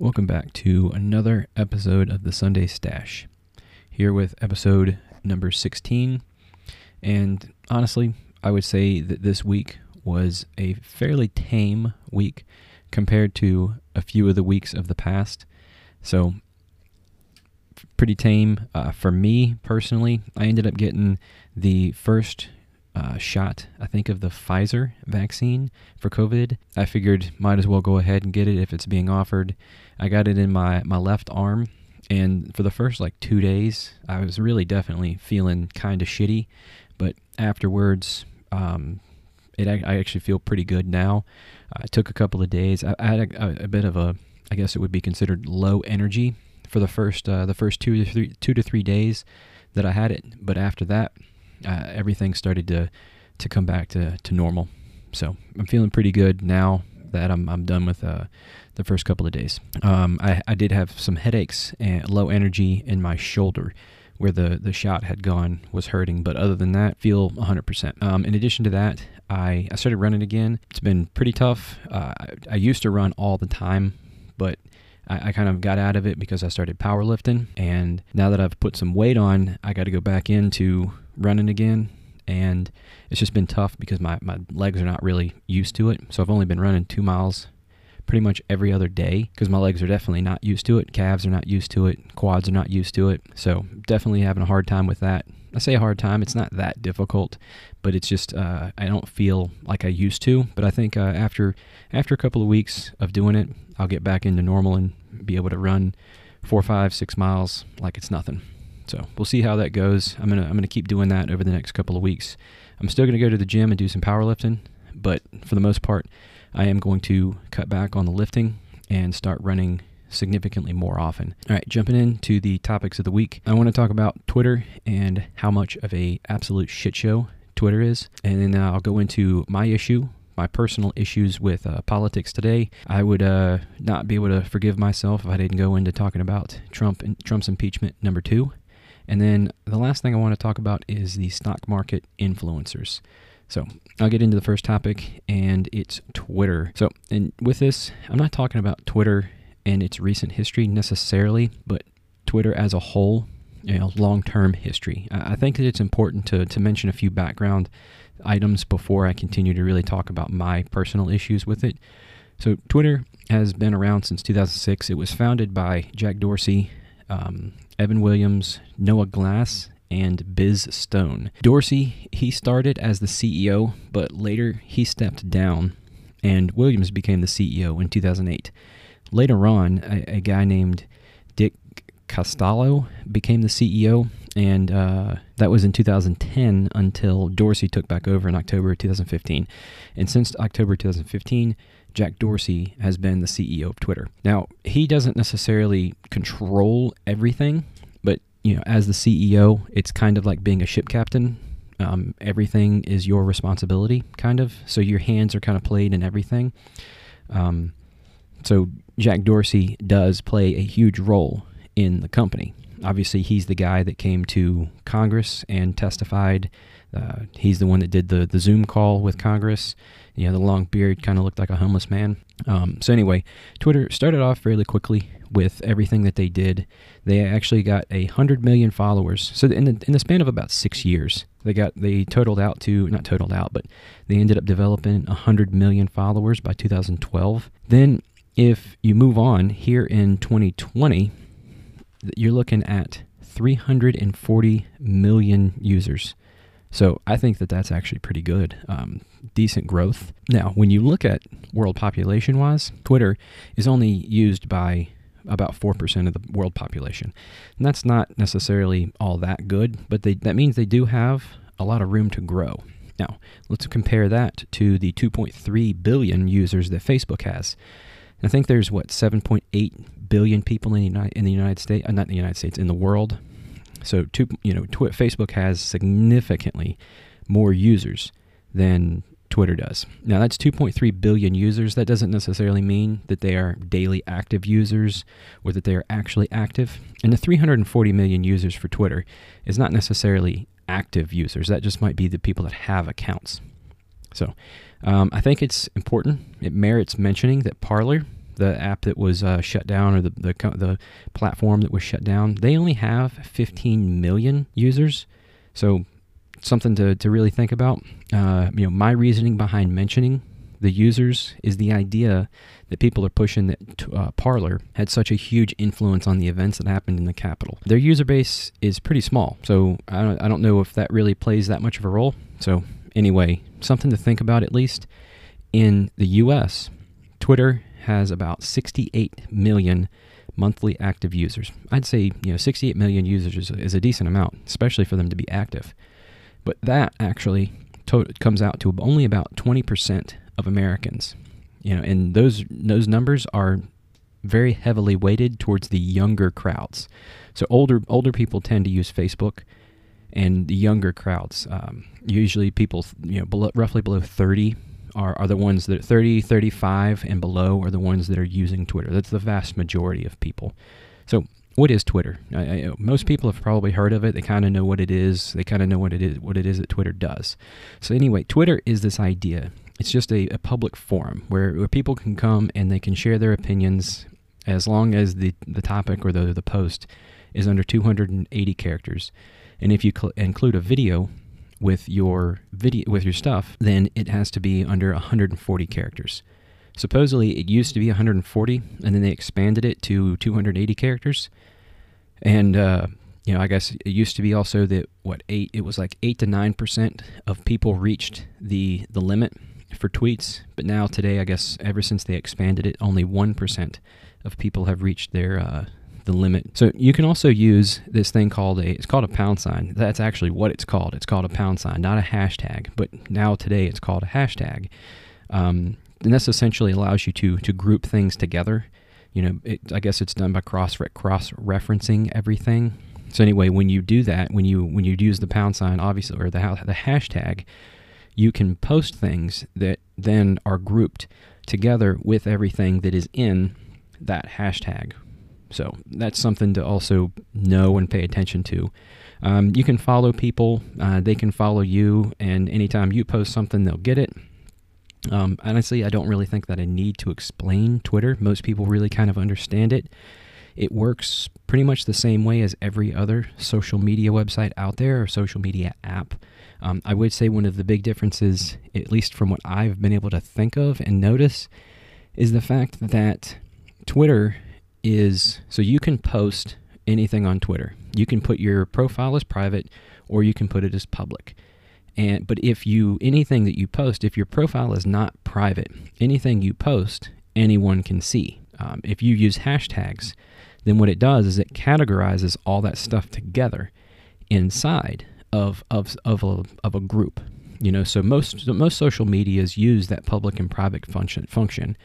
Welcome back to another episode of the Sunday Stash. Here with episode number 16. And honestly, I would say that this week was a fairly tame week compared to a few of the weeks of the past. So, pretty tame uh, for me personally. I ended up getting the first uh, shot, I think, of the Pfizer vaccine for COVID. I figured might as well go ahead and get it if it's being offered. I got it in my, my left arm, and for the first like two days, I was really definitely feeling kind of shitty. But afterwards, um, it I actually feel pretty good now. It took a couple of days. I, I had a, a, bit of a, I guess it would be considered low energy for the first uh, the first two to three two to three days that I had it. But after that, uh, everything started to to come back to, to normal. So I'm feeling pretty good now that I'm, I'm done with uh, the first couple of days. Um, I, I did have some headaches and low energy in my shoulder where the, the shot had gone was hurting, but other than that, feel 100%. Um, in addition to that, I, I started running again. It's been pretty tough. Uh, I, I used to run all the time, but I, I, kind of got out of it because I started powerlifting. And now that I've put some weight on, I got to go back into running again. And it's just been tough because my, my legs are not really used to it. So I've only been running two miles pretty much every other day because my legs are definitely not used to it. Calves are not used to it. Quads are not used to it. So definitely having a hard time with that. I say a hard time. It's not that difficult, but it's just uh, I don't feel like I used to. But I think uh, after after a couple of weeks of doing it, I'll get back into normal and be able to run four, five, six miles like it's nothing. So we'll see how that goes. I'm gonna I'm gonna keep doing that over the next couple of weeks. I'm still gonna go to the gym and do some powerlifting, but for the most part, I am going to cut back on the lifting and start running significantly more often. All right, jumping into the topics of the week. I want to talk about Twitter and how much of a absolute shit show Twitter is, and then I'll go into my issue my personal issues with uh, politics today. I would uh, not be able to forgive myself if I didn't go into talking about Trump and Trump's impeachment number two. And then the last thing I want to talk about is the stock market influencers. So I'll get into the first topic, and it's Twitter. So, and with this, I'm not talking about Twitter and its recent history necessarily, but Twitter as a whole, you know, long-term history. I think that it's important to to mention a few background items before I continue to really talk about my personal issues with it. So, Twitter has been around since 2006. It was founded by Jack Dorsey, um, Evan Williams, Noah Glass, and Biz Stone. Dorsey, he started as the CEO, but later he stepped down, and Williams became the CEO in 2008. Later on, a, a guy named Dick Costolo became the CEO, and uh, that was in 2010 until Dorsey took back over in October 2015. And since October 2015, Jack Dorsey has been the CEO of Twitter. Now, he doesn't necessarily control everything, but you know, as the CEO, it's kind of like being a ship captain. Um, everything is your responsibility, kind of. So your hands are kind of played in everything. Um, so Jack Dorsey does play a huge role in the company. Obviously, he's the guy that came to Congress and testified. Uh, he's the one that did the, the Zoom call with Congress. You know, the long beard kind of looked like a homeless man. Um, so, anyway, Twitter started off fairly quickly with everything that they did. They actually got a hundred million followers. So in the in the span of about six years, they got they totaled out to not totaled out, but they ended up developing a hundred million followers by 2012. Then, if you move on here in 2020, you're looking at 340 million users. So I think that that's actually pretty good, um, decent growth. Now, when you look at world population wise, Twitter is only used by about 4% of the world population. And that's not necessarily all that good, but they, that means they do have a lot of room to grow. Now, let's compare that to the 2.3 billion users that Facebook has. I think there's what 7.8 billion people in the United, States, uh, not in the United States, in the world. So, two, you know, Facebook has significantly more users than Twitter does. Now, that's 2.3 billion users. That doesn't necessarily mean that they are daily active users or that they are actually active. And the 340 million users for Twitter is not necessarily active users. That just might be the people that have accounts. So, um, I think it's important. It merits mentioning that Parler the app that was uh, shut down or the, the the platform that was shut down, they only have 15 million users. So something to, to really think about. Uh, you know, my reasoning behind mentioning the users is the idea that people are pushing that uh, Parler had such a huge influence on the events that happened in the Capitol. Their user base is pretty small, so I don't, I don't know if that really plays that much of a role. So, anyway, something to think about at least. In the US, Twitter has about 68 million monthly active users. I'd say, you know, 68 million users is, is a decent amount, especially for them to be active. But that actually to- comes out to only about 20% of Americans. You know, and those those numbers are very heavily weighted towards the younger crowds. So older older people tend to use Facebook, and the younger crowds, um, usually people you know below, roughly below 30, are, are the ones that 30, 35 and below are the ones that are using Twitter. That's the vast majority of people. So what is Twitter? I, I, most people have probably heard of it. They kind of know what it is. They kind of know what it is. What it is that Twitter does. So anyway, Twitter is this idea. It's just a, a public forum where, where people can come and they can share their opinions as long as the the topic or the the post is under 280 characters. And if you cl- include a video with your video with your stuff, then it has to be under 140 characters. Supposedly, it used to be 140, and then they expanded it to 280 characters. And uh, you know, I guess it used to be also that what eight? It was like eight to nine percent of people reached the the limit for tweets. But now today, I guess ever since they expanded it, only one percent of people have reached their uh, the limit. So you can also use this thing called a it's called a pound sign. That's actually what it's called. It's called a pound sign, not a hashtag. But now today it's called a hashtag. Um, and this essentially allows you to to group things together. You know, it, I guess it's done by cross cross referencing everything. So anyway, when you do that, when you when you use the pound sign, obviously, or the the hashtag, you can post things that then are grouped together with everything that is in that hashtag. So that's something to also know and pay attention to. Um, you can follow people; uh, they can follow you, and anytime you post something, they'll get it. Um, honestly, I don't really think that I need to explain Twitter. Most people really kind of understand it. It works pretty much the same way as every other social media website out there or social media app. Um, I would say one of the big differences, at least from what I've been able to think of and notice, is the fact that Twitter is so you can post anything on Twitter. You can put your profile as private or you can put it as public. And but if you anything that you post, if your profile is not private, anything you post, anyone can see. Um, if you use hashtags, then what it does is it categorizes all that stuff together inside of of of a, of a group. You know, so most most social medias use that public and private function function,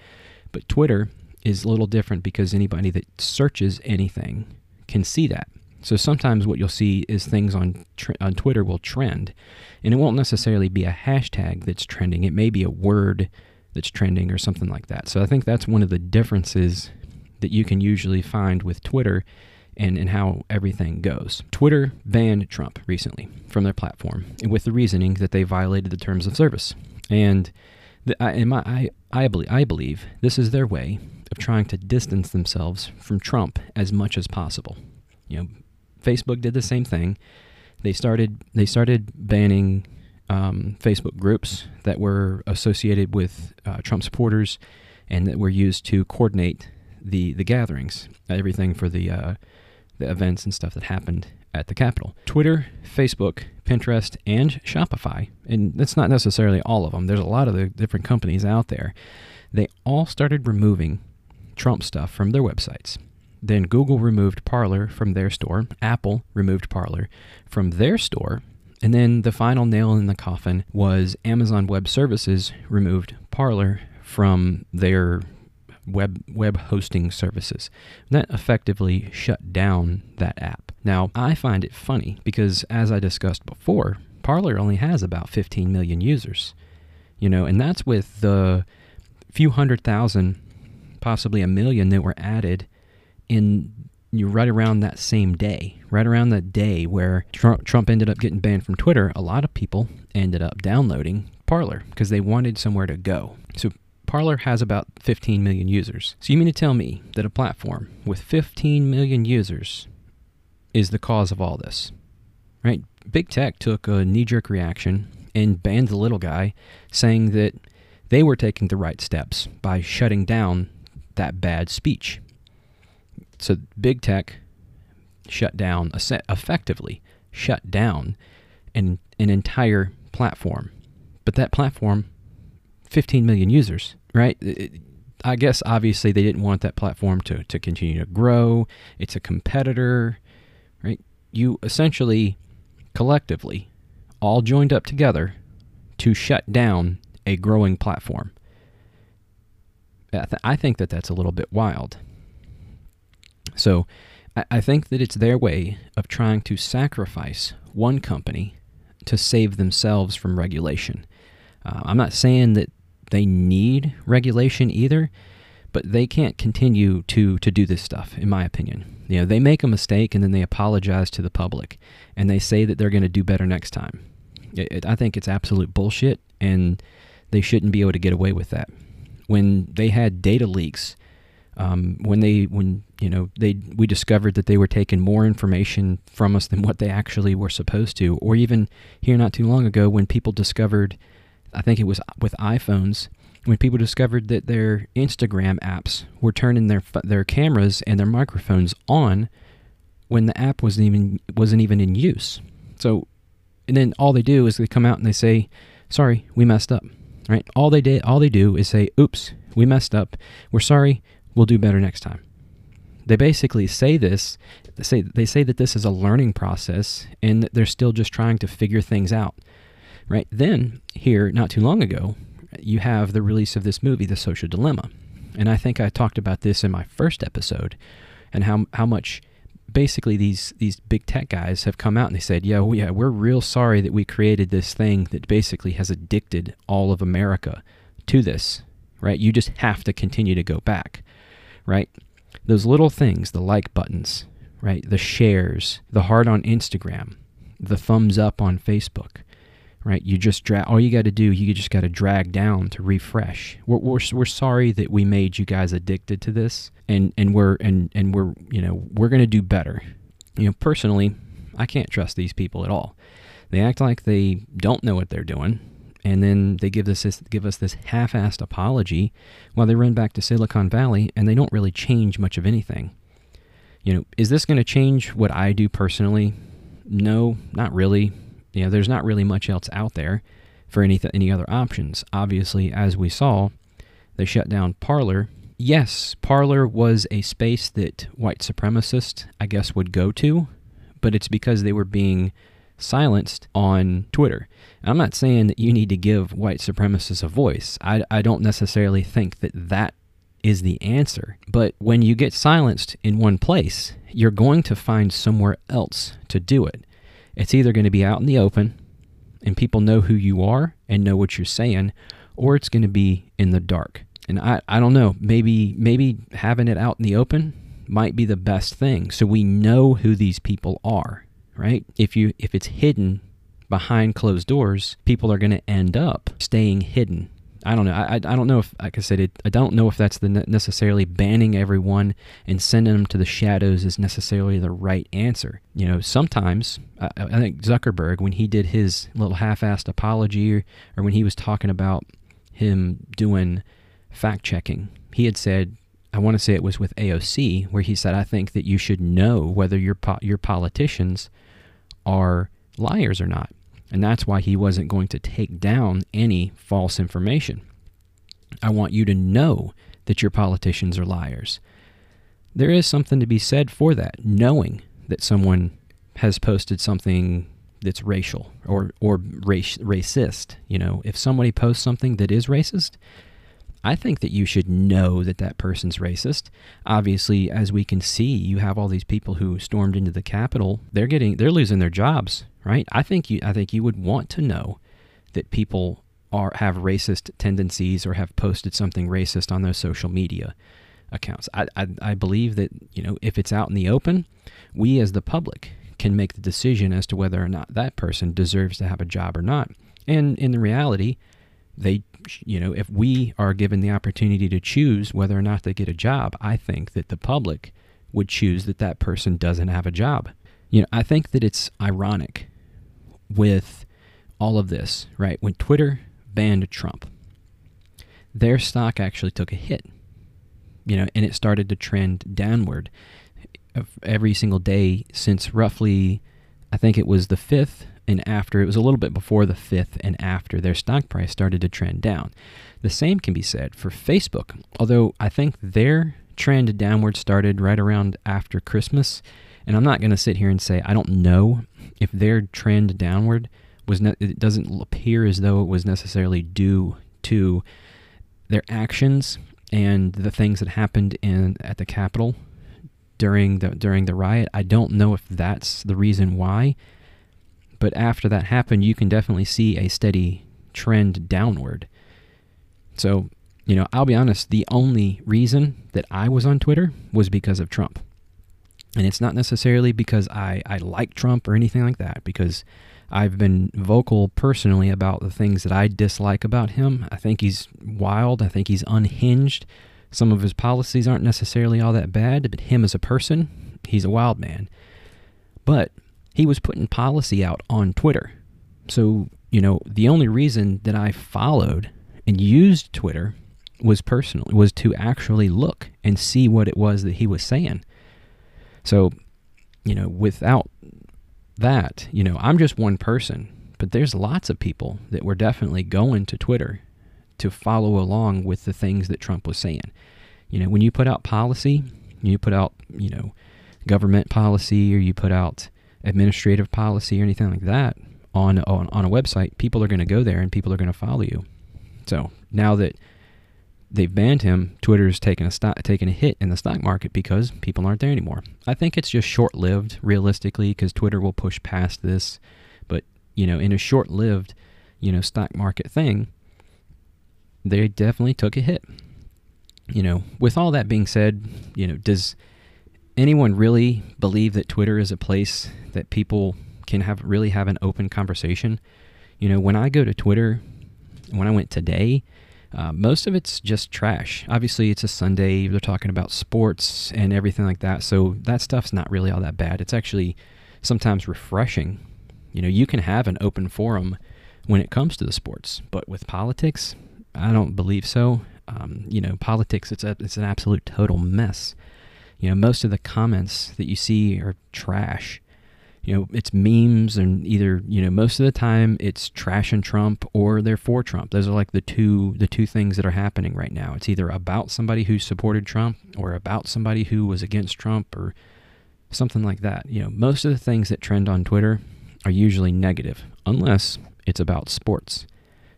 but Twitter is a little different because anybody that searches anything can see that. So sometimes what you'll see is things on on Twitter will trend, and it won't necessarily be a hashtag that's trending. It may be a word that's trending or something like that. So I think that's one of the differences that you can usually find with Twitter and, and how everything goes. Twitter banned Trump recently from their platform with the reasoning that they violated the terms of service. And the, I, my, I, I, believe, I believe this is their way of trying to distance themselves from Trump as much as possible. You know, Facebook did the same thing. They started they started banning um, Facebook groups that were associated with uh, Trump supporters and that were used to coordinate the the gatherings, everything for the uh, the events and stuff that happened at the Capitol. Twitter, Facebook, Pinterest, and Shopify, and that's not necessarily all of them. There's a lot of the different companies out there. They all started removing Trump stuff from their websites. Then Google removed Parler from their store. Apple removed Parler from their store. And then the final nail in the coffin was Amazon Web Services removed Parler from their web web hosting services. That effectively shut down that app. Now, I find it funny because as I discussed before, Parler only has about 15 million users. You know, and that's with the few hundred thousand, possibly a million that were added in you right around that same day, right around that day where Trump, Trump ended up getting banned from Twitter, a lot of people ended up downloading Parler because they wanted somewhere to go. So Parler has about 15 million users. So you mean to tell me that a platform with 15 million users is the cause of all this? Right? Big Tech took a knee jerk reaction and banned the little guy, saying that they were taking the right steps by shutting down that bad speech. So Big Tech shut down, effectively shut down an, an entire platform. But that platform, 15 million users, right? I guess obviously they didn't want that platform to, to continue to grow. It's a competitor, right? You essentially, collectively, all joined up together to shut down a growing platform. I, th- I think that that's a little bit wild. So I, I think that it's their way of trying to sacrifice one company to save themselves from regulation. Uh, I'm not saying that they need regulation either, but they can't continue to to do this stuff, in my opinion. You know, they make a mistake and then they apologize to the public, and they say that they're going to do better next time. It, it, I think it's absolute bullshit, and they shouldn't be able to get away with that. When they had data leaks, um, when they when you know they we discovered that they were taking more information from us than what they actually were supposed to, or even here not too long ago when people discovered, I think it was with iPhones when people discovered that their Instagram apps were turning their their cameras and their microphones on when the app wasn't even wasn't even in use. So, and then all they do is they come out and they say, "Sorry, we messed up." Right? All they did, all they do is say, "Oops, we messed up. We're sorry. We'll do better next time." They basically say this. They say they say that this is a learning process and that they're still just trying to figure things out. Right? Then here, not too long ago, you have the release of this movie, The Social Dilemma. And I think I talked about this in my first episode and how, how much basically these, these big tech guys have come out and they said, yeah, yeah, we're real sorry that we created this thing that basically has addicted all of America to this, right? You just have to continue to go back, right? Those little things, the like buttons, right? The shares, the heart on Instagram, the thumbs up on Facebook, right? You just drag. All you got to do, you just got to drag down to refresh. We're, we're we're sorry that we made you guys addicted to this, and and we're and and we're you know we're gonna do better. You know, personally, I can't trust these people at all. They act like they don't know what they're doing, and then they give us this give us this half-assed apology while they run back to Silicon Valley, and they don't really change much of anything. You know, is this going to change what I do personally? No, not really you know, there's not really much else out there for any, th- any other options. Obviously, as we saw, they shut down Parler. Yes, Parler was a space that white supremacists, I guess, would go to, but it's because they were being silenced on Twitter. I'm not saying that you need to give white supremacists a voice. I, I don't necessarily think that that is the answer. But when you get silenced in one place, you're going to find somewhere else to do it. It's either going to be out in the open and people know who you are and know what you're saying, or it's going to be in the dark. And I, I don't know, maybe maybe having it out in the open might be the best thing. So we know who these people are, right? If you if it's hidden behind closed doors, people are going to end up staying hidden I don't know. I, I don't know if, like I said, it, I don't know if that's the necessarily banning everyone and sending them to the shadows is necessarily the right answer. You know, sometimes I, I think Zuckerberg, when he did his little half-assed apology, or, or when he was talking about him doing fact checking, he had said, I want to say it was with AOC, where he said, I think that you should know whether your po- your politicians are liars or not. And that's why he wasn't going to take down any false information. I want you to know that your politicians are liars. There is something to be said for that, knowing that someone has posted something that's racial or or race, racist. You know, if somebody posts something that is racist, I think that you should know that that person's racist. Obviously, as we can see, you have all these people who stormed into the Capitol. They're getting they're losing their jobs right? I think you I think you would want to know that people are have racist tendencies or have posted something racist on their social media accounts. I, I, I believe that you know if it's out in the open, we as the public can make the decision as to whether or not that person deserves to have a job or not. And in the reality, they you know, if we are given the opportunity to choose whether or not they get a job, I think that the public would choose that that person doesn't have a job. You know, I think that it's ironic with all of this, right? When Twitter banned Trump, their stock actually took a hit, you know, and it started to trend downward uh, every single day since roughly, I think it was the 5th and after, it was a little bit before the 5th and after, their stock price started to trend down. The same can be said for Facebook, although I think their trend downward started right around after Christmas. And I'm not going to sit here and say I don't know if their trend downward was ne- it doesn't appear as though it was necessarily due to their actions and the things that happened in at the Capitol during the during the riot. I don't know if that's the reason why, but after that happened, you can definitely see a steady trend downward. So, you know, I'll be honest, the only reason that I was on Twitter was because of Trump. And it's not necessarily because I, I like Trump or anything like that, because I've been vocal personally about the things that I dislike about him. I think he's wild. I think he's unhinged. Some of his policies aren't necessarily all that bad, but him as a person, he's a wild man. But he was putting policy out on Twitter. So, you know, the only reason that I followed and used Twitter was personal, was to actually look and see what it was that he was saying. So, you know, without that, you know, I'm just one person, but there's lots of people that were definitely going to Twitter to follow along with the things that Trump was saying. You know, when you put out policy, you put out, you know, government policy or you put out administrative policy or anything like that on on, on a website, people are going to go there and people are going to follow you. So now that they've banned him, Twitter's taken a stock, taken a hit in the stock market because people aren't there anymore. I think it's just short-lived, realistically, because Twitter will push past this. But you know, in a short-lived, you know, stock market thing, they definitely took a hit. You know, with all that being said, you know, does anyone really believe that Twitter is a place that people can have really have an open conversation? You know, when I go to Twitter, when I went today, uh, most of it's just trash. Obviously, it's a Sunday. They're talking about sports and everything like that. So that stuff's not really all that bad. It's actually sometimes refreshing. You know, you can have an open forum when it comes to the sports, but with politics, I don't believe so. Um, you know, politics, it's a, it's an absolute total mess. You know, most of the comments that you see are trash you know, it's memes and either, you know, most of the time it's trash and Trump or they're for Trump. Those are like the two the two things that are happening right now. It's either about somebody who supported Trump or about somebody who was against Trump or something like that. You know, most of the things that trend on Twitter are usually negative unless it's about sports.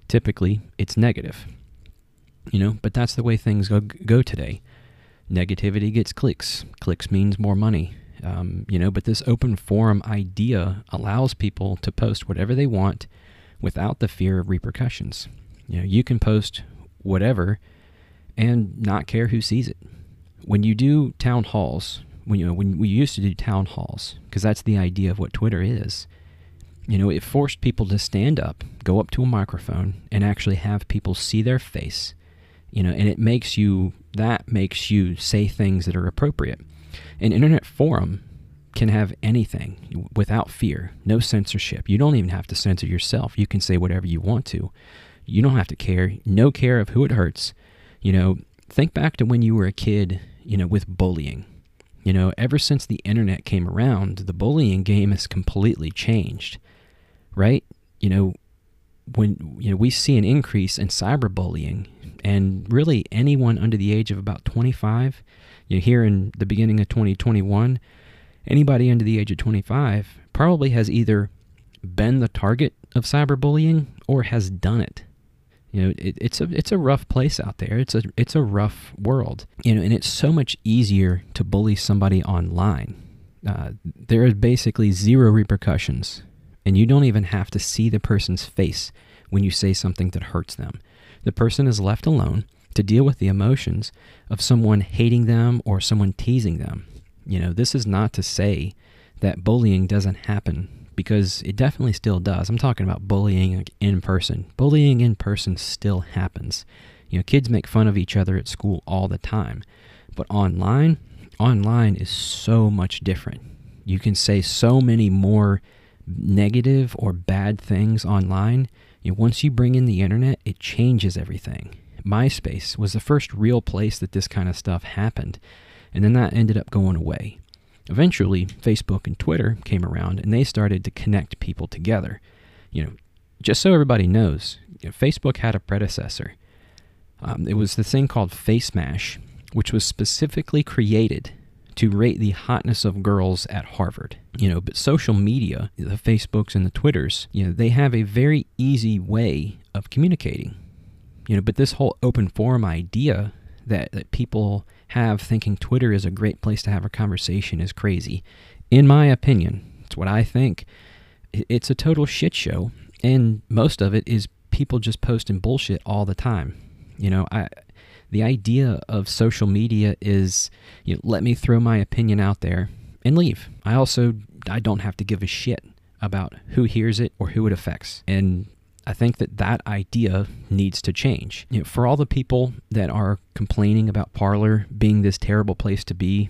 Typically, it's negative. You know, but that's the way things go go today. Negativity gets clicks. Clicks means more money um, you know, but this open forum idea allows people to post whatever they want without the fear of repercussions. You know, you can post whatever and not care who sees it. When you do town halls, when you know, when we used to do town halls, because that's the idea of what Twitter is. You know, it forced people to stand up, go up to a microphone, and actually have people see their face. You know, and it makes you that makes you say things that are appropriate. An internet forum can have anything without fear, no censorship. You don't even have to censor yourself. You can say whatever you want to. You don't have to care, no care of who it hurts. You know, think back to when you were a kid, you know, with bullying. You know, ever since the internet came around, the bullying game has completely changed. Right? You know, when you know we see an increase in cyberbullying and really anyone under the age of about 25 you know, here in the beginning of 2021, anybody under the age of 25 probably has either been the target of cyberbullying or has done it. You know, it, it's a it's a rough place out there. It's a it's a rough world. You know, and it's so much easier to bully somebody online. Uh, there is basically zero repercussions, and you don't even have to see the person's face when you say something that hurts them. The person is left alone to deal with the emotions of someone hating them or someone teasing them. You know, this is not to say that bullying doesn't happen because it definitely still does. I'm talking about bullying in person. Bullying in person still happens. You know, kids make fun of each other at school all the time. But online, online is so much different. You can say so many more negative or bad things online. You know, once you bring in the internet, it changes everything. MySpace was the first real place that this kind of stuff happened, and then that ended up going away. Eventually, Facebook and Twitter came around and they started to connect people together. You know, just so everybody knows, you know, Facebook had a predecessor. Um, it was the thing called FaceMash, which was specifically created to rate the hotness of girls at Harvard. You know, but social media, the Facebooks and the Twitters, you know, they have a very easy way of communicating. You know, but this whole open forum idea that, that people have thinking Twitter is a great place to have a conversation is crazy. In my opinion, it's what I think. It's a total shit show, and most of it is people just posting bullshit all the time. You know, I the idea of social media is you know, let me throw my opinion out there and leave. I also I don't have to give a shit about who hears it or who it affects. And I think that that idea needs to change. You know, for all the people that are complaining about Parler being this terrible place to be,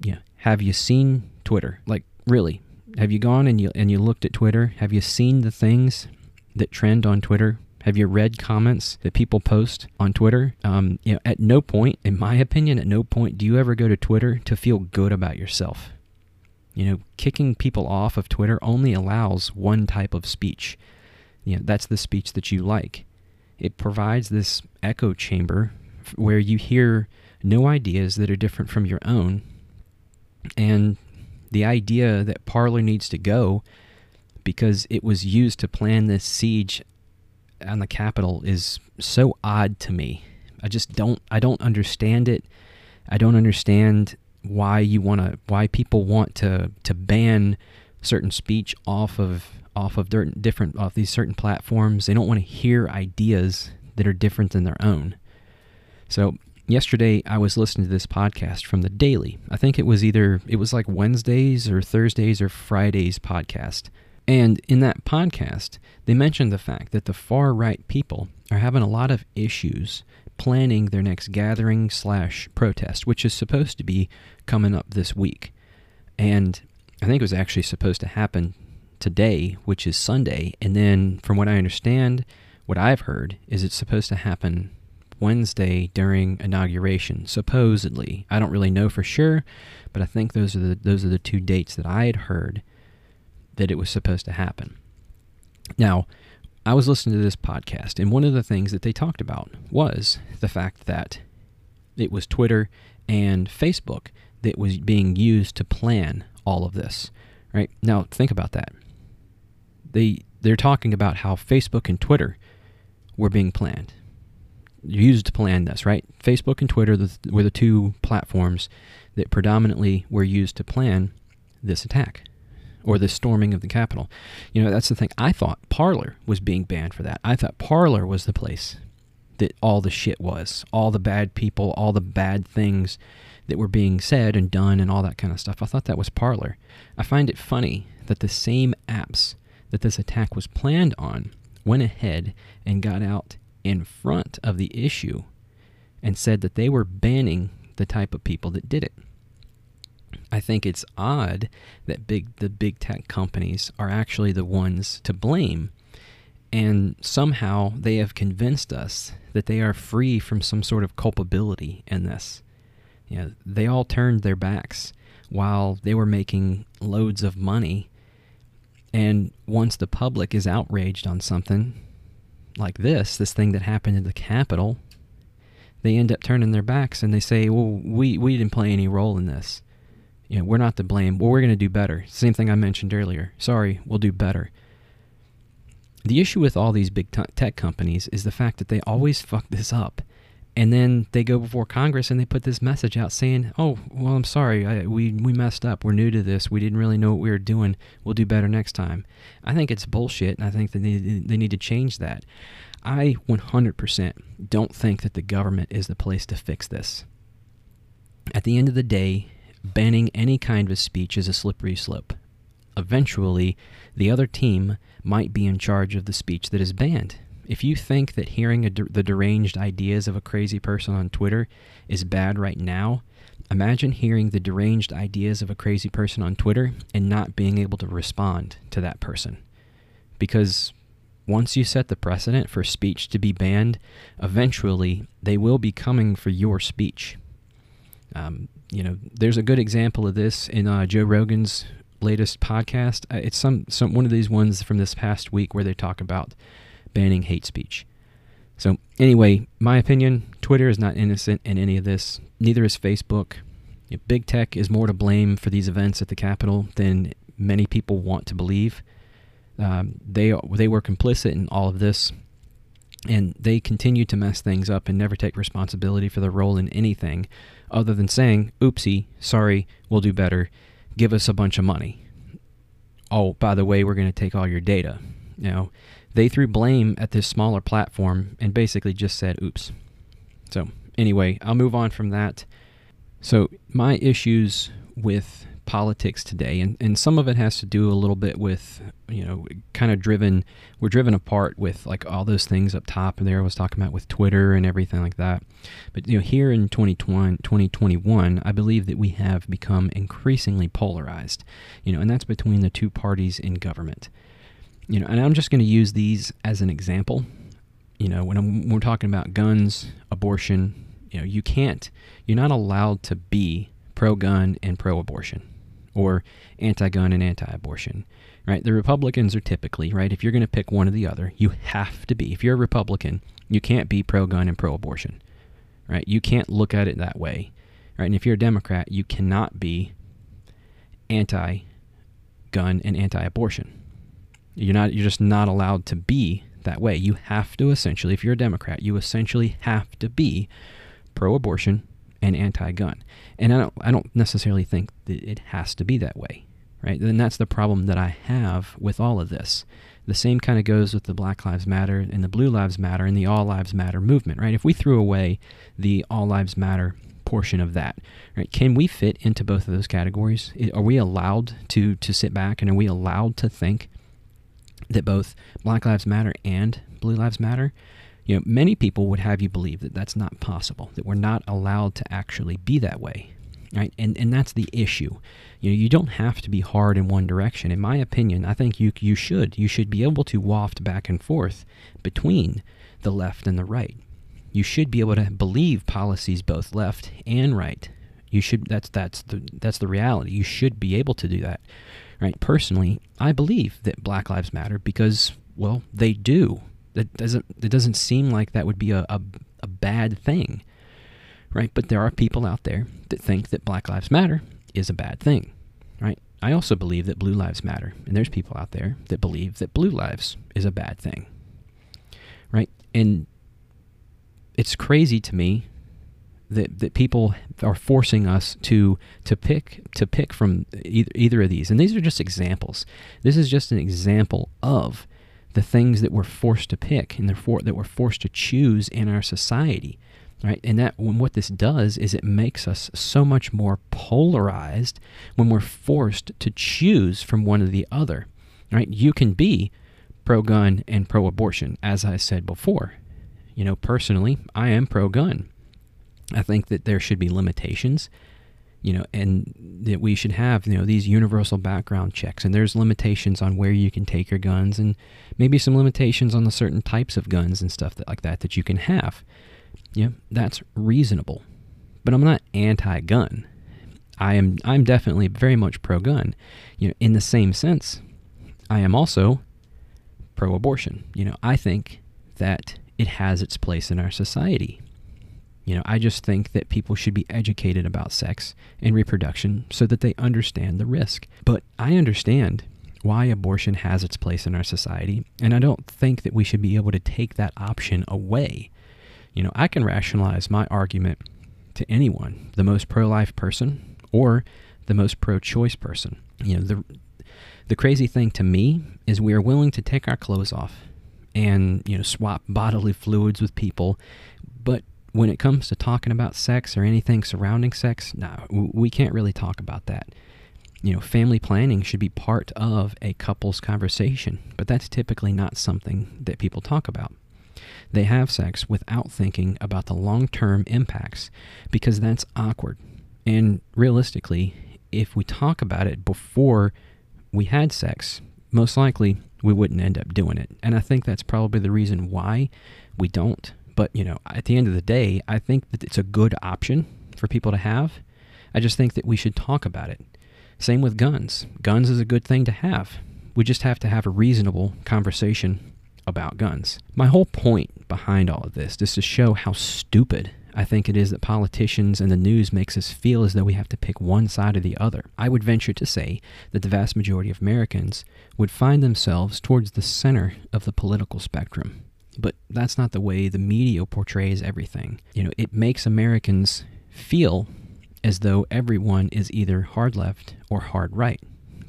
yeah, have you seen Twitter? Like really, have you gone and you and you looked at Twitter? Have you seen the things that trend on Twitter? Have you read comments that people post on Twitter? Um, you know, at no point, in my opinion, at no point do you ever go to Twitter to feel good about yourself. You know, kicking people off of Twitter only allows one type of speech you know, that's the speech that you like. It provides this echo chamber where you hear no ideas that are different from your own. And the idea that Parler needs to go because it was used to plan this siege on the Capitol is so odd to me. I just don't I don't understand it. I don't understand why you want to why people want to to ban certain speech off of off of different off these certain platforms. They don't want to hear ideas that are different than their own. So yesterday I was listening to this podcast from the Daily. I think it was either it was like Wednesdays or Thursdays or Fridays podcast. And in that podcast, they mentioned the fact that the far right people are having a lot of issues planning their next gathering slash protest, which is supposed to be coming up this week. And I think it was actually supposed to happen today, which is Sunday. And then, from what I understand, what I've heard is it's supposed to happen Wednesday during inauguration, supposedly. I don't really know for sure, but I think those are the those are the two dates that I had heard that it was supposed to happen. Now, I was listening to this podcast, and one of the things that they talked about was the fact that it was Twitter and Facebook that was being used to plan all of this. Right now, think about that they they're talking about how Facebook and Twitter were being planned, used to plan this, right? Facebook and Twitter were the two platforms that predominantly were used to plan this attack or the storming of the Capitol. You know, that's the thing. I thought Parler was being banned for that. I thought Parler was the place that all the shit was, all the bad people, all the bad things that were being said and done and all that kind of stuff. I thought that was Parler. I find it funny that the same apps that this attack was planned on went ahead and got out in front of the issue and said that they were banning the type of people that did it. I think it's odd that big the big tech companies are actually the ones to blame and somehow they have convinced us that they are free from some sort of culpability in this. You know, they all turned their backs while they were making loads of money and once the public is outraged on something like this, this thing that happened in the Capitol, they end up turning their backs and they say, well, we, we didn't play any role in this. You know, we're not to blame. Well, we're going to do better. Same thing I mentioned earlier. Sorry, we'll do better. The issue with all these big tech companies is the fact that they always fuck this up and then they go before Congress and they put this message out saying, "Oh, well, I'm sorry, I, we we messed up. We're new to this. We didn't really know what we were doing. We'll do better next time." I think it's bullshit, and I think that they they need to change that. I 100% don't think that the government is the place to fix this. At the end of the day, banning any kind of speech is a slippery slope. eventually the other team might be in charge of the speech that is banned. If you think that hearing the deranged ideas of a crazy person on Twitter is bad right now, imagine hearing the deranged ideas of a crazy person on Twitter and not being able to respond to that person. Because once you set the precedent for speech to be banned, eventually they will be coming for your speech. Um, you know, there's a good example of this in uh, Joe Rogan's latest podcast. Uh, it's some, some one of these ones from this past week where they talk about banning hate speech. So anyway, my opinion, Twitter is not innocent in any of this. Neither is Facebook. You know, big tech is more to blame for these events at the Capitol than many people want to believe. Um, they they were complicit in all of this, and they continue to mess things up and never take responsibility for their role in anything, other than saying, "Oopsie, sorry, we'll do better. Give us a bunch of money." Oh, by the way, we're going to take all your data. You know, they threw blame at this smaller platform and basically just said, "Oops." So anyway, I'll move on from that. So my issues with politics today, and, and some of it has to do a little bit with, you know, kind of driven, we're driven apart with like all those things up top there I was talking about with Twitter and everything like that. But, you know, here in 2020, 2021, I believe that we have become increasingly polarized, you know, and that's between the two parties in government. You know, and I'm just going to use these as an example. You know, when, when we're talking about guns, abortion, you know, you can't, you're not allowed to be pro gun and pro abortion or anti gun and anti abortion, right? The Republicans are typically, right, if you're going to pick one or the other, you have to be. If you're a Republican, you can't be pro gun and pro abortion, right? You can't look at it that way, right? And if you're a Democrat, you cannot be anti gun and anti abortion. You're not, you're just not allowed to be that way. You have to essentially, if you're a Democrat, you essentially have to be pro abortion and anti-gun. And I don't I don't necessarily think that it has to be that way, right? And that's the problem that I have with all of this. The same kind of goes with the Black Lives Matter and the Blue Lives Matter and the All Lives Matter movement, right? If we threw away the All Lives Matter portion of that, right? Can we fit into both of those categories? Are we allowed to to sit back and are we allowed to think that both Black Lives Matter and Blue Lives Matter you know, many people would have you believe that that's not possible, that we're not allowed to actually be that way, right? And and that's the issue. You know, you don't have to be hard in one direction. In my opinion, I think you you should you should be able to waft back and forth between the left and the right. You should be able to believe policies both left and right. You should that's that's the that's the reality. You should be able to do that. Right? Personally, I believe that Black Lives Matter because well, they do that doesn't it doesn't seem like that would be a, a, a bad thing, right? But there are people out there that think that Black Lives Matter is a bad thing, right? I also believe that Blue Lives Matter, and there's people out there that believe that Blue Lives is a bad thing, right? And it's crazy to me that that people are forcing us to to pick to pick from either, either of these and these are just examples this is just an example of the things that we're forced to pick and therefore that we're forced to choose in our society right? And that when what this does is it makes us so much more polarized when we're forced to choose from one or the other right? You can be pro gun and pro abortion as i said before. You know personally i am pro gun i think that there should be limitations you know, and that we should have, you know, these universal background checks. And there's limitations on where you can take your guns, and maybe some limitations on the certain types of guns and stuff that, like that that you can have. Yeah, that's reasonable. But I'm not anti-gun. I am I'm definitely very much pro-gun. You know, in the same sense, I am also pro-abortion. You know, I think that it has its place in our society. You know, I just think that people should be educated about sex and reproduction so that they understand the risk. But I understand why abortion has its place in our society, and I don't think that we should be able to take that option away. You know, I can rationalize my argument to anyone, the most pro-life person or the most pro-choice person. You know, the the crazy thing to me is we are willing to take our clothes off and, you know, swap bodily fluids with people, when it comes to talking about sex or anything surrounding sex, no, we can't really talk about that. you know, family planning should be part of a couple's conversation, but that's typically not something that people talk about. They have sex without thinking about the long term impacts because that's awkward. And realistically, if we talk about it before we had sex, most likely we wouldn't end up doing it. And I think that's probably the reason why we don't. But, you know, at the end of the day, I think that it's a good option for people to have. I just think that we should talk about it. Same with guns. Guns is a good thing to have. We just have to have a reasonable conversation about guns. My whole point behind all of this is to show how stupid I think it is that politicians and the news makes us feel as though we have to pick one side or the other. I would venture to say that the vast majority of Americans would find themselves towards the center of the political spectrum. But that's not the way the media portrays everything. You know, it makes Americans feel as though everyone is either hard left or hard right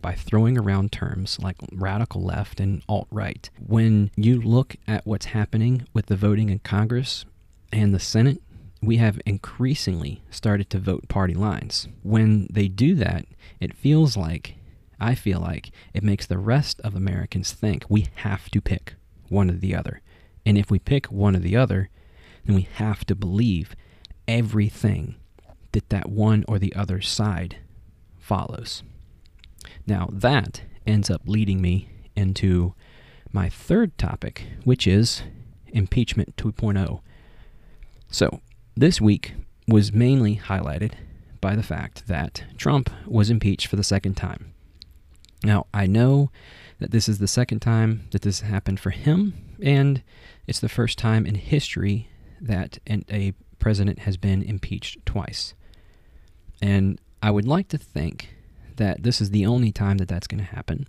by throwing around terms like radical left and alt right. When you look at what's happening with the voting in Congress and the Senate, we have increasingly started to vote party lines. When they do that, it feels like, I feel like, it makes the rest of Americans think we have to pick one or the other. And if we pick one or the other, then we have to believe everything that that one or the other side follows. Now, that ends up leading me into my third topic, which is impeachment 2.0. So, this week was mainly highlighted by the fact that Trump was impeached for the second time. Now, I know that this is the second time that this happened for him, and it's the first time in history that a president has been impeached twice. And I would like to think that this is the only time that that's going to happen.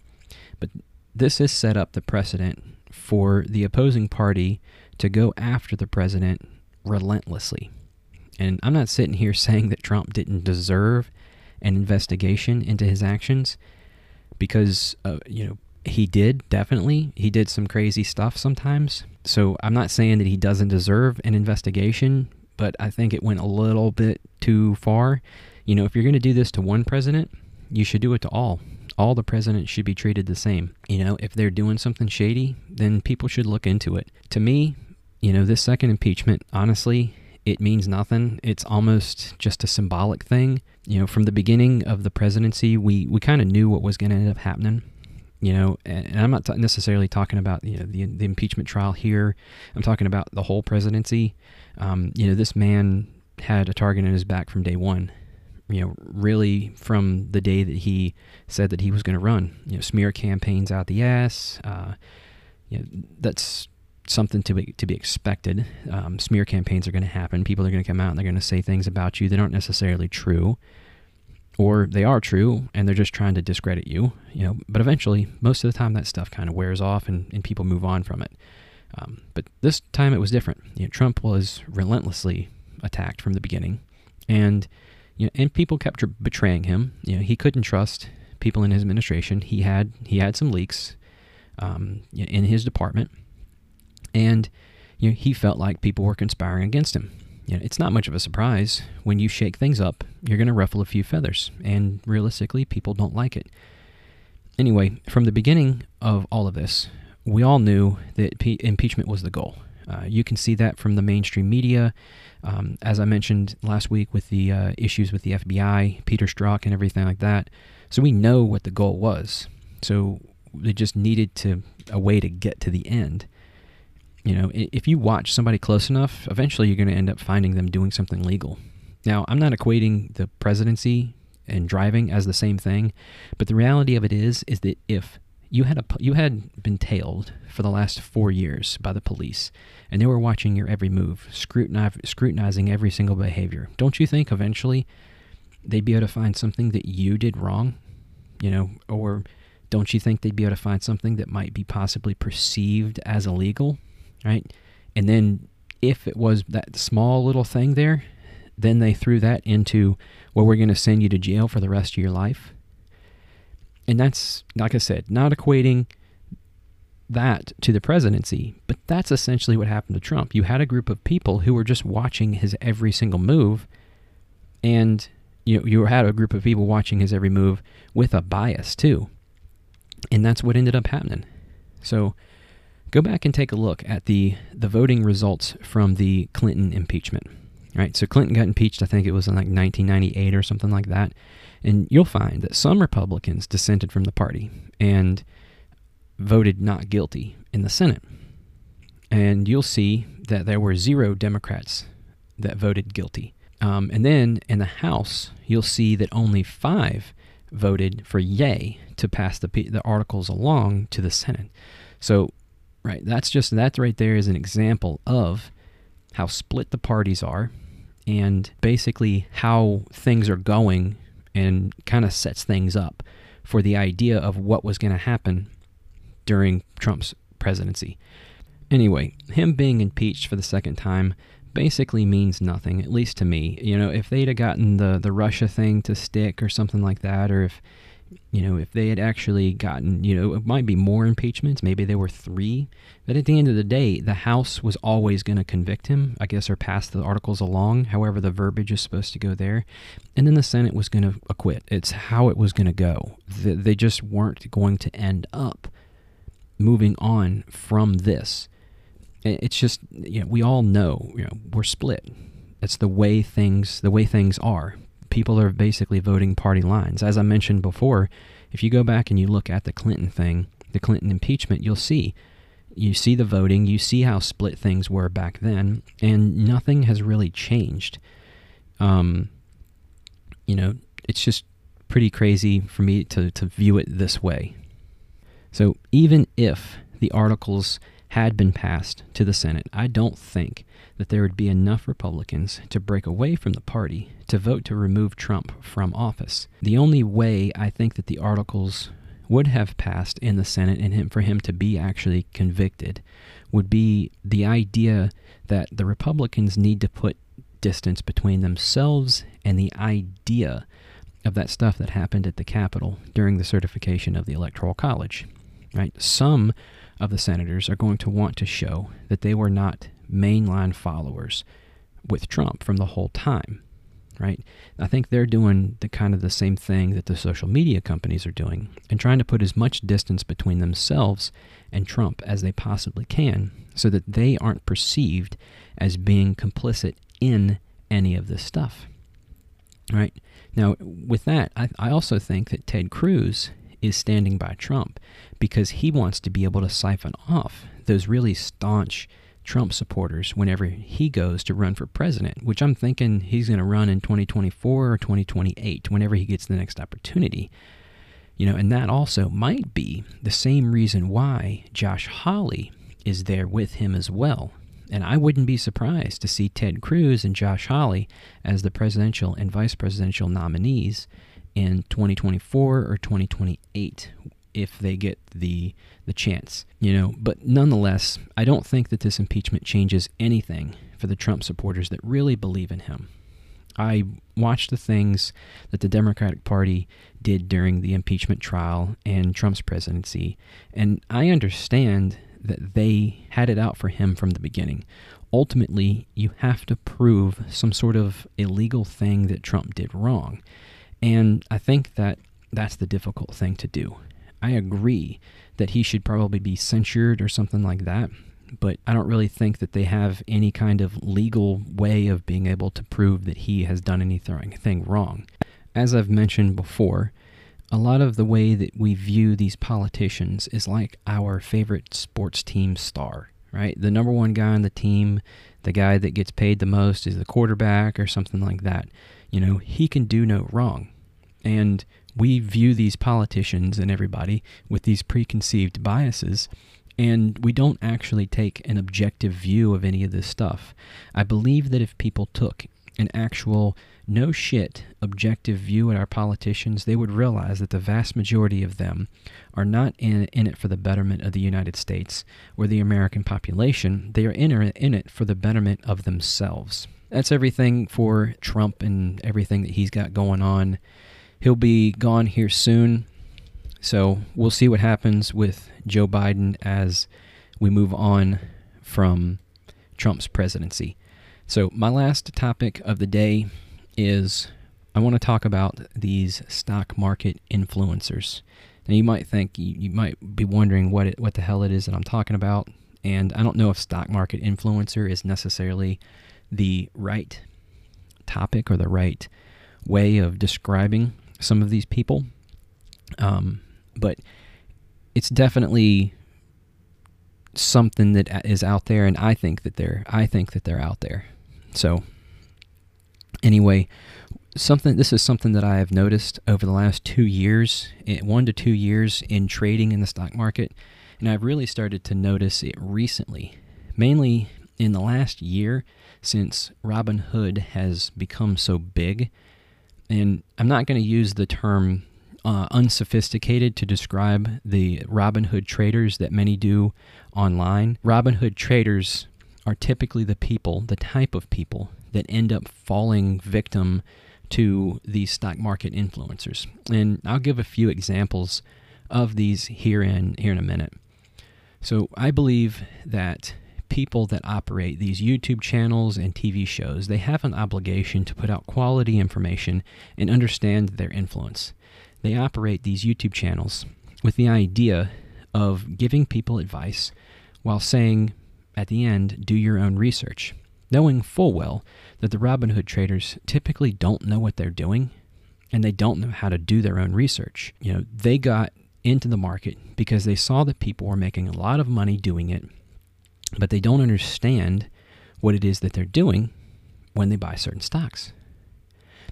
But this has set up the precedent for the opposing party to go after the president relentlessly. And I'm not sitting here saying that Trump didn't deserve an investigation into his actions because, uh, you know, he did definitely. He did some crazy stuff sometimes. So I'm not saying that he doesn't deserve an investigation, but I think it went a little bit too far. You know, if you're going to do this to one president, you should do it to all. All the presidents should be treated the same. You know, if they're doing something shady, then people should look into it. To me, you know, this second impeachment, honestly, it means nothing. It's almost just a symbolic thing. You know, from the beginning of the presidency, we, we kind of knew what was going to end up happening. You know, and I'm not t- necessarily talking about you know the, the impeachment trial here. I'm talking about the whole presidency. Um, you know, this man had a target in his back from day one. You know, really from the day that he said that he was going to run. You know, smear campaigns out the ass. Uh, you know, that's something to be, to be expected. Um, smear campaigns are going to happen. People are going to come out and they're going to say things about you that aren't necessarily true, or they are true and they're just trying to discredit you. You know, but eventually, most of the time, that stuff kind of wears off and, and people move on from it. Um, but this time it was different. You know, Trump was relentlessly attacked from the beginning, and you know, and people kept betraying him. You know, he couldn't trust people in his administration. He had he had some leaks um, in his department and you know, he felt like people were conspiring against him. You know, it's not much of a surprise when you shake things up, you're going to ruffle a few feathers, and realistically, people don't like it. Anyway, from the beginning of all of this, we all knew that pe- impeachment was the goal. Uh, you can see that from the mainstream media. Um, as I mentioned last week with the uh, issues with the FBI, Peter Strzok, and everything like that. So we know what the goal was. So they just needed to a way to get to the end. You know, if you watch somebody close enough, eventually you're going to end up finding them doing something legal. Now, I'm not equating the presidency and driving as the same thing, but the reality of it is is that if you had a you had been tailed for the last 4 years by the police and they were watching your every move, scrutinizing every single behavior. Don't you think eventually they'd be able to find something that you did wrong? You know, or don't you think they'd be able to find something that might be possibly perceived as illegal? Right? And then if it was that small little thing there, then they threw that into, well, we're going to send you to jail for the rest of your life. And that's, like I said, not equating that to the presidency, but that's essentially what happened to Trump. You had a group of people who were just watching his every single move, and you you had a group of people watching his every move with a bias too, and that's what ended up happening. So go back and take a look at the the voting results from the Clinton impeachment. Right, so Clinton got impeached. I think it was in like 1998 or something like that, and you'll find that some Republicans dissented from the party and voted not guilty in the Senate. And you'll see that there were zero Democrats that voted guilty. Um, and then in the House, you'll see that only five voted for yay to pass the, the articles along to the Senate. So, right, that's just that right there is an example of how split the parties are and basically how things are going and kind of sets things up for the idea of what was going to happen during Trump's presidency. Anyway, him being impeached for the second time basically means nothing, at least to me. You know, if they'd have gotten the, the Russia thing to stick or something like that, or if, you know, if they had actually gotten, you know, it might be more impeachments, maybe there were three, but at the end of the day, the House was always going to convict him, I guess, or pass the articles along, however the verbiage is supposed to go there, and then the Senate was going to acquit. It's how it was going to go. They just weren't going to end up moving on from this it's just you know we all know you know we're split. It's the way things the way things are. People are basically voting party lines. As I mentioned before, if you go back and you look at the Clinton thing, the Clinton impeachment, you'll see you see the voting, you see how split things were back then, and nothing has really changed. Um, you know, it's just pretty crazy for me to, to view it this way. So even if the articles had been passed to the Senate, I don't think that there would be enough Republicans to break away from the party to vote to remove Trump from office. The only way I think that the articles would have passed in the Senate and him, for him to be actually convicted would be the idea that the Republicans need to put distance between themselves and the idea of that stuff that happened at the Capitol during the certification of the Electoral College. Right? Some of the senators are going to want to show that they were not mainline followers with Trump from the whole time, right? I think they're doing the kind of the same thing that the social media companies are doing and trying to put as much distance between themselves and Trump as they possibly can so that they aren't perceived as being complicit in any of this stuff. Right? Now, with that, I, I also think that Ted Cruz is standing by Trump because he wants to be able to siphon off those really staunch Trump supporters whenever he goes to run for president, which I'm thinking he's going to run in 2024 or 2028, whenever he gets the next opportunity. You know, and that also might be the same reason why Josh Hawley is there with him as well. And I wouldn't be surprised to see Ted Cruz and Josh Hawley as the presidential and vice presidential nominees in 2024 or 2028 if they get the the chance, you know. But nonetheless, I don't think that this impeachment changes anything for the Trump supporters that really believe in him. I watched the things that the Democratic Party did during the impeachment trial and Trump's presidency, and I understand that they had it out for him from the beginning. Ultimately, you have to prove some sort of illegal thing that Trump did wrong. And I think that that's the difficult thing to do. I agree that he should probably be censured or something like that, but I don't really think that they have any kind of legal way of being able to prove that he has done anything wrong. As I've mentioned before, a lot of the way that we view these politicians is like our favorite sports team star, right? The number one guy on the team, the guy that gets paid the most is the quarterback or something like that. You know, he can do no wrong. And we view these politicians and everybody with these preconceived biases, and we don't actually take an objective view of any of this stuff. I believe that if people took an actual no shit objective view at our politicians, they would realize that the vast majority of them are not in, in it for the betterment of the United States or the American population. They are in, in it for the betterment of themselves. That's everything for Trump and everything that he's got going on. He'll be gone here soon. So we'll see what happens with Joe Biden as we move on from Trump's presidency. So, my last topic of the day is I want to talk about these stock market influencers. Now, you might think, you, you might be wondering what, it, what the hell it is that I'm talking about. And I don't know if stock market influencer is necessarily the right topic or the right way of describing some of these people. Um, but it's definitely something that is out there, and I think that they're I think that they're out there. So anyway, something this is something that I have noticed over the last two years, eh, one to two years in trading in the stock market, and I've really started to notice it recently, mainly in the last year since Robinhood has become so big. And I'm not going to use the term uh, unsophisticated to describe the Robinhood traders that many do online. Robinhood traders are typically the people, the type of people that end up falling victim to these stock market influencers. And I'll give a few examples of these here in here in a minute. So I believe that people that operate these YouTube channels and TV shows, they have an obligation to put out quality information and understand their influence. They operate these YouTube channels with the idea of giving people advice while saying at the end, do your own research, knowing full well that the Robinhood traders typically don't know what they're doing and they don't know how to do their own research. You know, they got into the market because they saw that people were making a lot of money doing it, but they don't understand what it is that they're doing when they buy certain stocks.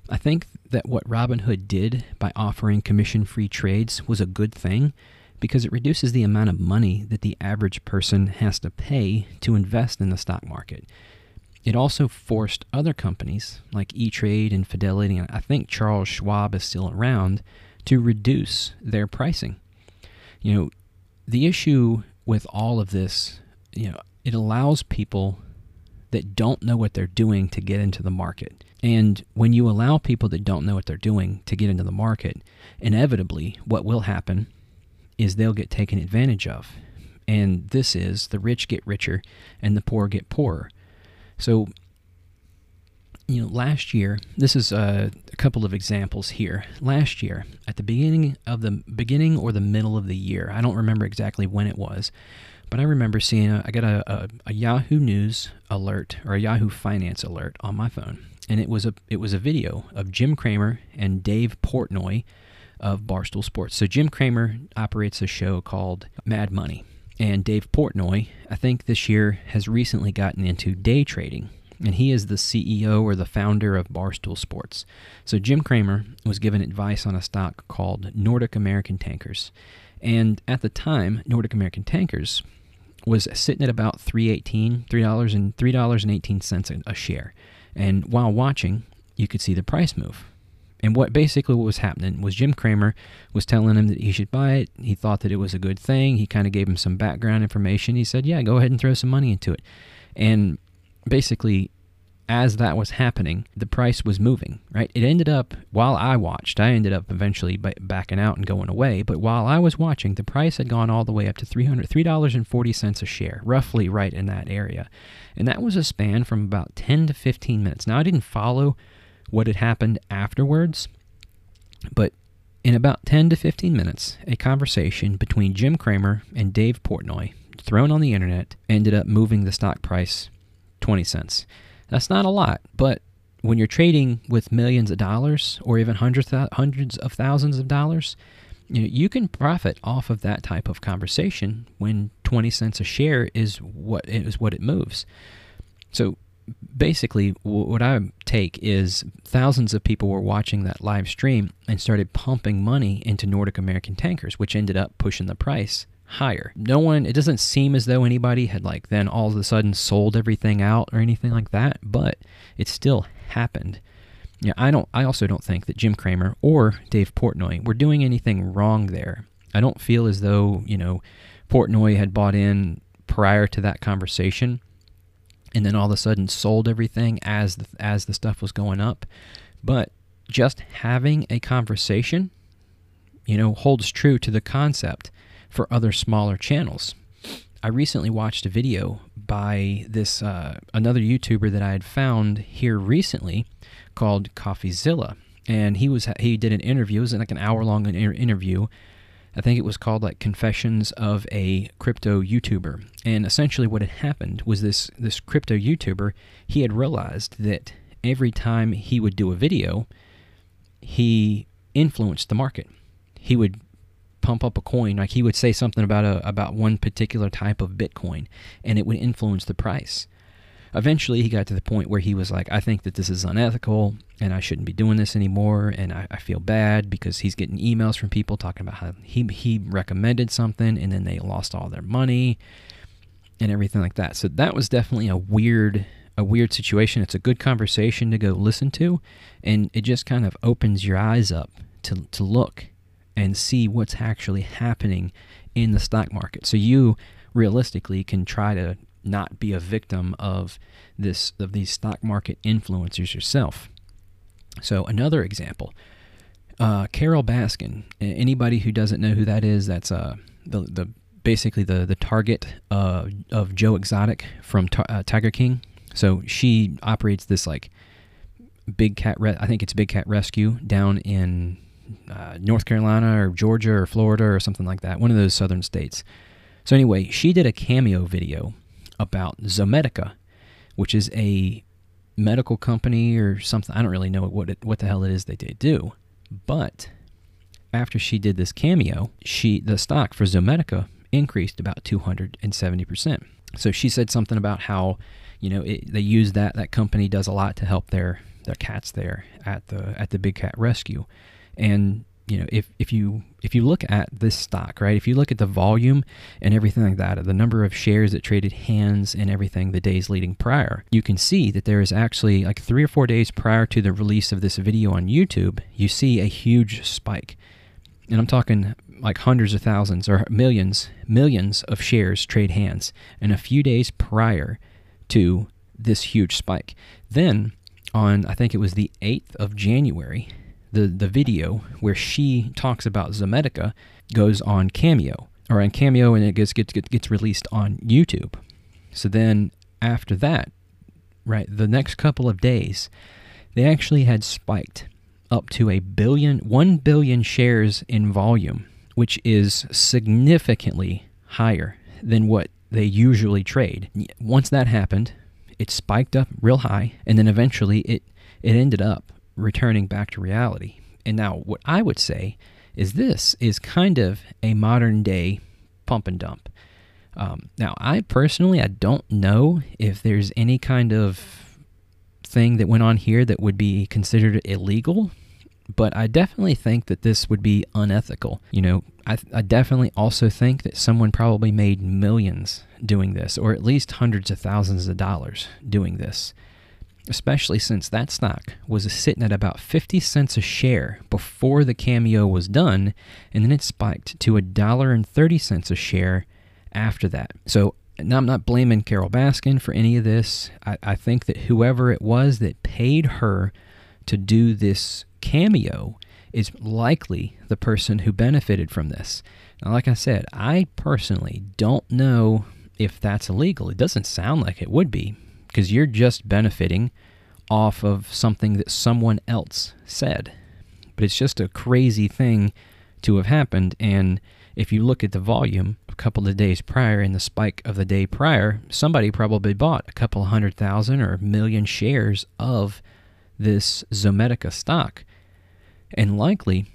I think that what Robinhood did by offering commission free trades was a good thing because it reduces the amount of money that the average person has to pay to invest in the stock market. It also forced other companies like E Trade and Fidelity, and I think Charles Schwab is still around, to reduce their pricing. You know, the issue with all of this, you know, it allows people that don't know what they're doing to get into the market. And when you allow people that don't know what they're doing to get into the market, inevitably what will happen is they'll get taken advantage of. And this is the rich get richer and the poor get poorer. So, you know, last year, this is a, a, couple of examples here. Last year, at the beginning of the beginning or the middle of the year, I don't remember exactly when it was, but I remember seeing a, I got a, a, a Yahoo News alert or a Yahoo Finance alert on my phone, and it was a it was a video of Jim Cramer and Dave Portnoy of Barstool Sports. So Jim Cramer operates a show called Mad Money and Dave Portnoy, I think this year has recently gotten into day trading, and he is the CEO or the founder of Barstool Sports. So Jim Cramer was given advice on a stock called Nordic American Tankers. And at the time, Nordic American Tankers was sitting at about 318 $3 and $3.18 a share. And while watching, you could see the price move. And what basically what was happening was Jim Cramer was telling him that he should buy it. He thought that it was a good thing. He kind of gave him some background information. He said, "Yeah, go ahead and throw some money into it." And basically as that was happening, the price was moving, right? It ended up, while I watched, I ended up eventually backing out and going away. But while I was watching, the price had gone all the way up to $300, $3.40 a share, roughly right in that area. And that was a span from about 10 to 15 minutes. Now, I didn't follow what had happened afterwards. But in about 10 to 15 minutes, a conversation between Jim Cramer and Dave Portnoy, thrown on the internet, ended up moving the stock price 20 cents. That's not a lot, but when you're trading with millions of dollars or even hundreds hundreds of thousands of dollars, you, know, you can profit off of that type of conversation when 20 cents a share is what is what it moves. So basically what I take is thousands of people were watching that live stream and started pumping money into Nordic American tankers, which ended up pushing the price higher. No one, it doesn't seem as though anybody had like then all of a sudden sold everything out or anything like that, but it still happened. Yeah, I don't. I also don't think that Jim Cramer or Dave Portnoy were doing anything wrong there. I don't feel as though you know Portnoy had bought in prior to that conversation and then all of a sudden sold everything as the, as the stuff was going up. But just having a conversation, you know, holds true to the concept for other smaller channels. I recently watched a video by this uh, another YouTuber that I had found here recently called CoffeeZilla, and he was he did an interview. It was like an hour long interview. I think it was called like Confessions of a Crypto YouTuber. And essentially, what had happened was this this crypto YouTuber he had realized that every time he would do a video, he influenced the market. He would pump up a coin, like he would say something about a about one particular type of Bitcoin, and it would influence the price. Eventually, he got to the point where he was like, I think that this is unethical and I shouldn't be doing this anymore. And I, I, feel bad because he's getting emails from people talking about how he, he recommended something and then they lost all their money and everything like that. So that was definitely a weird a weird situation. It's a good conversation to go listen to, and it just kind of opens your eyes up to, to look and see what's actually happening in the stock market. So you realistically can try to not be a victim of this of these stock market influencers yourself. So another example, uh, Carole Baskin. Anybody who doesn't know who that is, that's uh, the the basically the the target uh, of Joe Exotic from uh, Tiger King. So she operates this like big cat. Re- I think it's Big Cat Rescue down in uh, North Carolina or Georgia or Florida or something like that, one of those southern states. So anyway, she did a cameo video about Zomedica, which is a medical company or something. I don't really know what it, what the hell it is they do. But after she did this cameo, she the stock for Zomedica increased about 270%. So she said something about how, you know, it, they use that that company does a lot to help their their cats there at the at the Big Cat Rescue. And you know, if, if you if you look at this stock, right, if you look at the volume and everything like that, the number of shares that traded hands and everything the days leading prior, you can see that there is actually like three or four days prior to the release of this video on YouTube, you see a huge spike. And I'm talking like hundreds of thousands or millions, millions of shares trade hands and a few days prior to this huge spike. Then on I think it was the 8th of January, the, the video where she talks about Zomedica goes on Cameo or on Cameo and it gets, gets, gets released on YouTube. So then after that, right, the next couple of days, they actually had spiked up to a billion, 1 billion shares in volume, which is significantly higher than what they usually trade. Once that happened, it spiked up real high, and then eventually it, it ended up returning back to reality. And now, what I would say is this is kind of a modern day pump and dump. Um, now, I personally, I don't know if there's any kind of thing that went on here that would be considered illegal, but I definitely think that this would be unethical. You know, I, I definitely also think that someone probably made millions doing this, or at least hundreds of thousands of dollars doing this especially since that stock was sitting at about 50 cents a share before the cameo was done, and then it spiked to a dollar and 30 cents a share after that. So now I'm not blaming Carole Baskin for any of this. I, I think that whoever it was that paid her to do this cameo is likely the person who benefited from this. Now, like I said, I personally don't know if that's illegal. It doesn't sound like it would be because you're just benefiting off of something that someone else said. But it's just a crazy thing to have happened. And if you look at the volume a couple of days prior and the spike of the day prior, somebody probably bought a couple hundred thousand or a million shares of this Zomedica stock and likely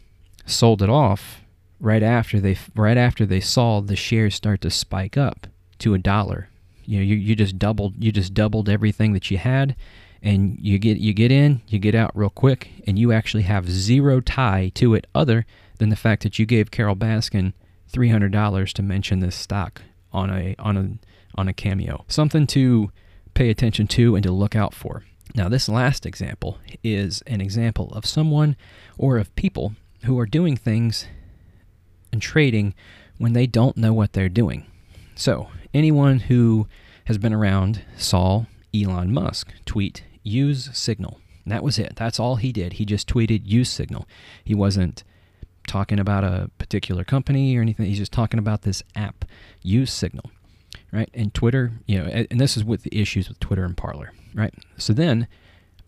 sold it off right after they right after they saw the shares start to spike up to a dollar you know you, you just doubled you just doubled everything that you had and you get you get in you get out real quick and you actually have zero tie to it other than the fact that you gave Carole Baskin $300 to mention this stock on a on a on a cameo. Something to pay attention to and to look out for. Now this last example is an example of someone or of people who are doing things and trading when they don't know what they're doing. So anyone who has been around saw Elon Musk tweet use Signal. And that was it. That's all he did. He just tweeted use Signal. He wasn't talking about a particular company or anything. He's just talking about this app, use Signal. Right? And Twitter, you know, and this is with the issues with Twitter and Parler, right? So then,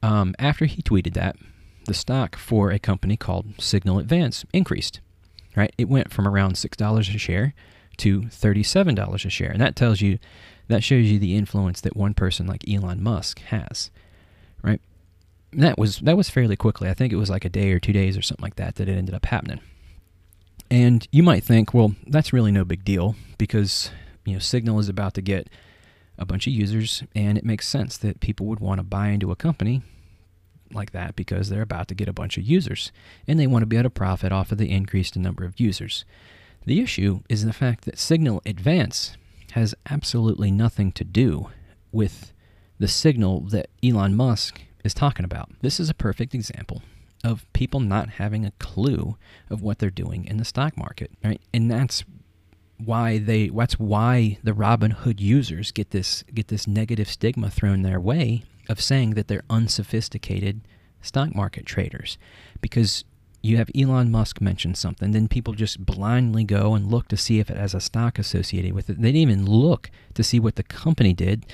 um, after he tweeted that, the stock for a company called Signal Advance increased. Right? It went from around $6 a share to $37 a share. And that tells you that shows you the influence that one person like Elon Musk has. Right? And that was that was fairly quickly. I think it was like a day or 2 days or something like that that it ended up happening. And you might think, well, that's really no big deal because you know Signal is about to get a bunch of users and it makes sense that people would want to buy into a company like that because they're about to get a bunch of users and they want to be able to profit off of the increased number of users. The issue is the fact that Signal Advance has absolutely nothing to do with the signal that Elon Musk is talking about. This is a perfect example of people not having a clue of what they're doing in the stock market, right? And that's why they that's why the Robinhood users get this get this negative stigma thrown their way of saying that they're unsophisticated stock market traders because you have Elon Musk mention something, then people just blindly go and look to see if it has a stock associated with it. They didn't even look to see what the company did.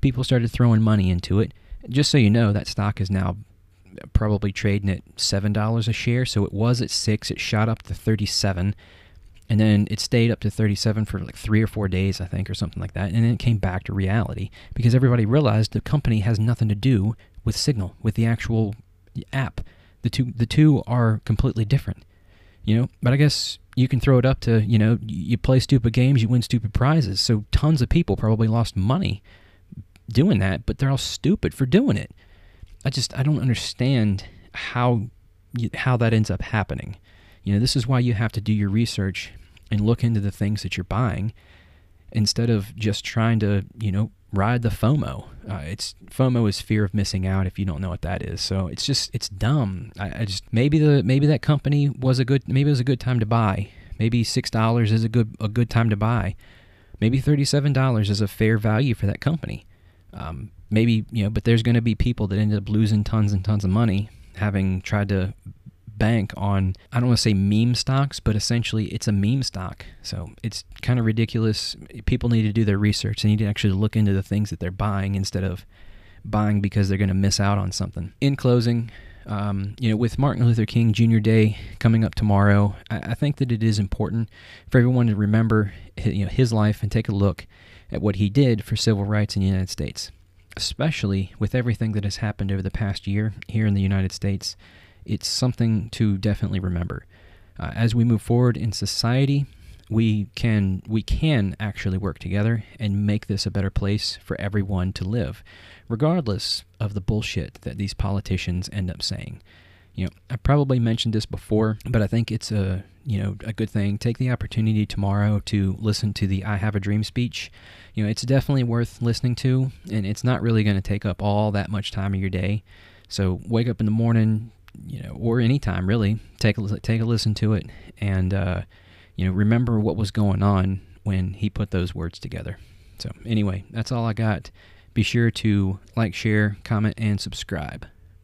People started throwing money into it. Just so you know, that stock is now probably trading at seven dollars a share. So it was at six. It shot up to thirty-seven, and then it stayed up to thirty-seven for like three or four days, I think, or something like that. And then it came back to reality because everybody realized the company has nothing to do with Signal, with the actual app. The two the two are completely different. You know, but I guess you can throw it up to, you know, you play stupid games, you win stupid prizes. So tons of people probably lost money doing that, but they're all stupid for doing it. I just I don't understand how how that ends up happening. You know, this is why you have to do your research and look into the things that you're buying instead of just trying to, you know, ride the FOMO. Uh, it's FOMO is fear of missing out. If you don't know what that is, so it's just it's dumb. I, I, just maybe the maybe that company was a good maybe it was a good time to buy. Maybe six dollars is a good a good time to buy. Maybe thirty seven dollars is a fair value for that company. Um, maybe you know, but there's going to be people that end up losing tons and tons of money having tried to bank on I don't want to say meme stocks, but essentially it's a meme stock. So it's kind of ridiculous. People need to do their research. They need to actually look into the things that they're buying instead of buying because they're going to miss out on something. In closing, um, you know, with Martin Luther King Jr. Day coming up tomorrow, I, I, think that it is important for everyone to remember, you know, his life and take a look at what he did for civil rights in the United States, especially with everything that has happened over the past year here in the United States it's something to definitely remember. Uh, as we move forward in society, we can we can actually work together and make this a better place for everyone to live, regardless of the bullshit that these politicians end up saying. You know, I probably mentioned this before, but I think it's a you know a good thing. Take the opportunity tomorrow to listen to the "I Have a Dream" speech. You know, it's definitely worth listening to, and it's not really going to take up all that much time of your day. So wake up in the morning, you know, or anytime really, take a take a listen to it, and uh, you know, remember what was going on when he put those words together. So anyway, that's all I got. Be sure to like, share, comment, and subscribe.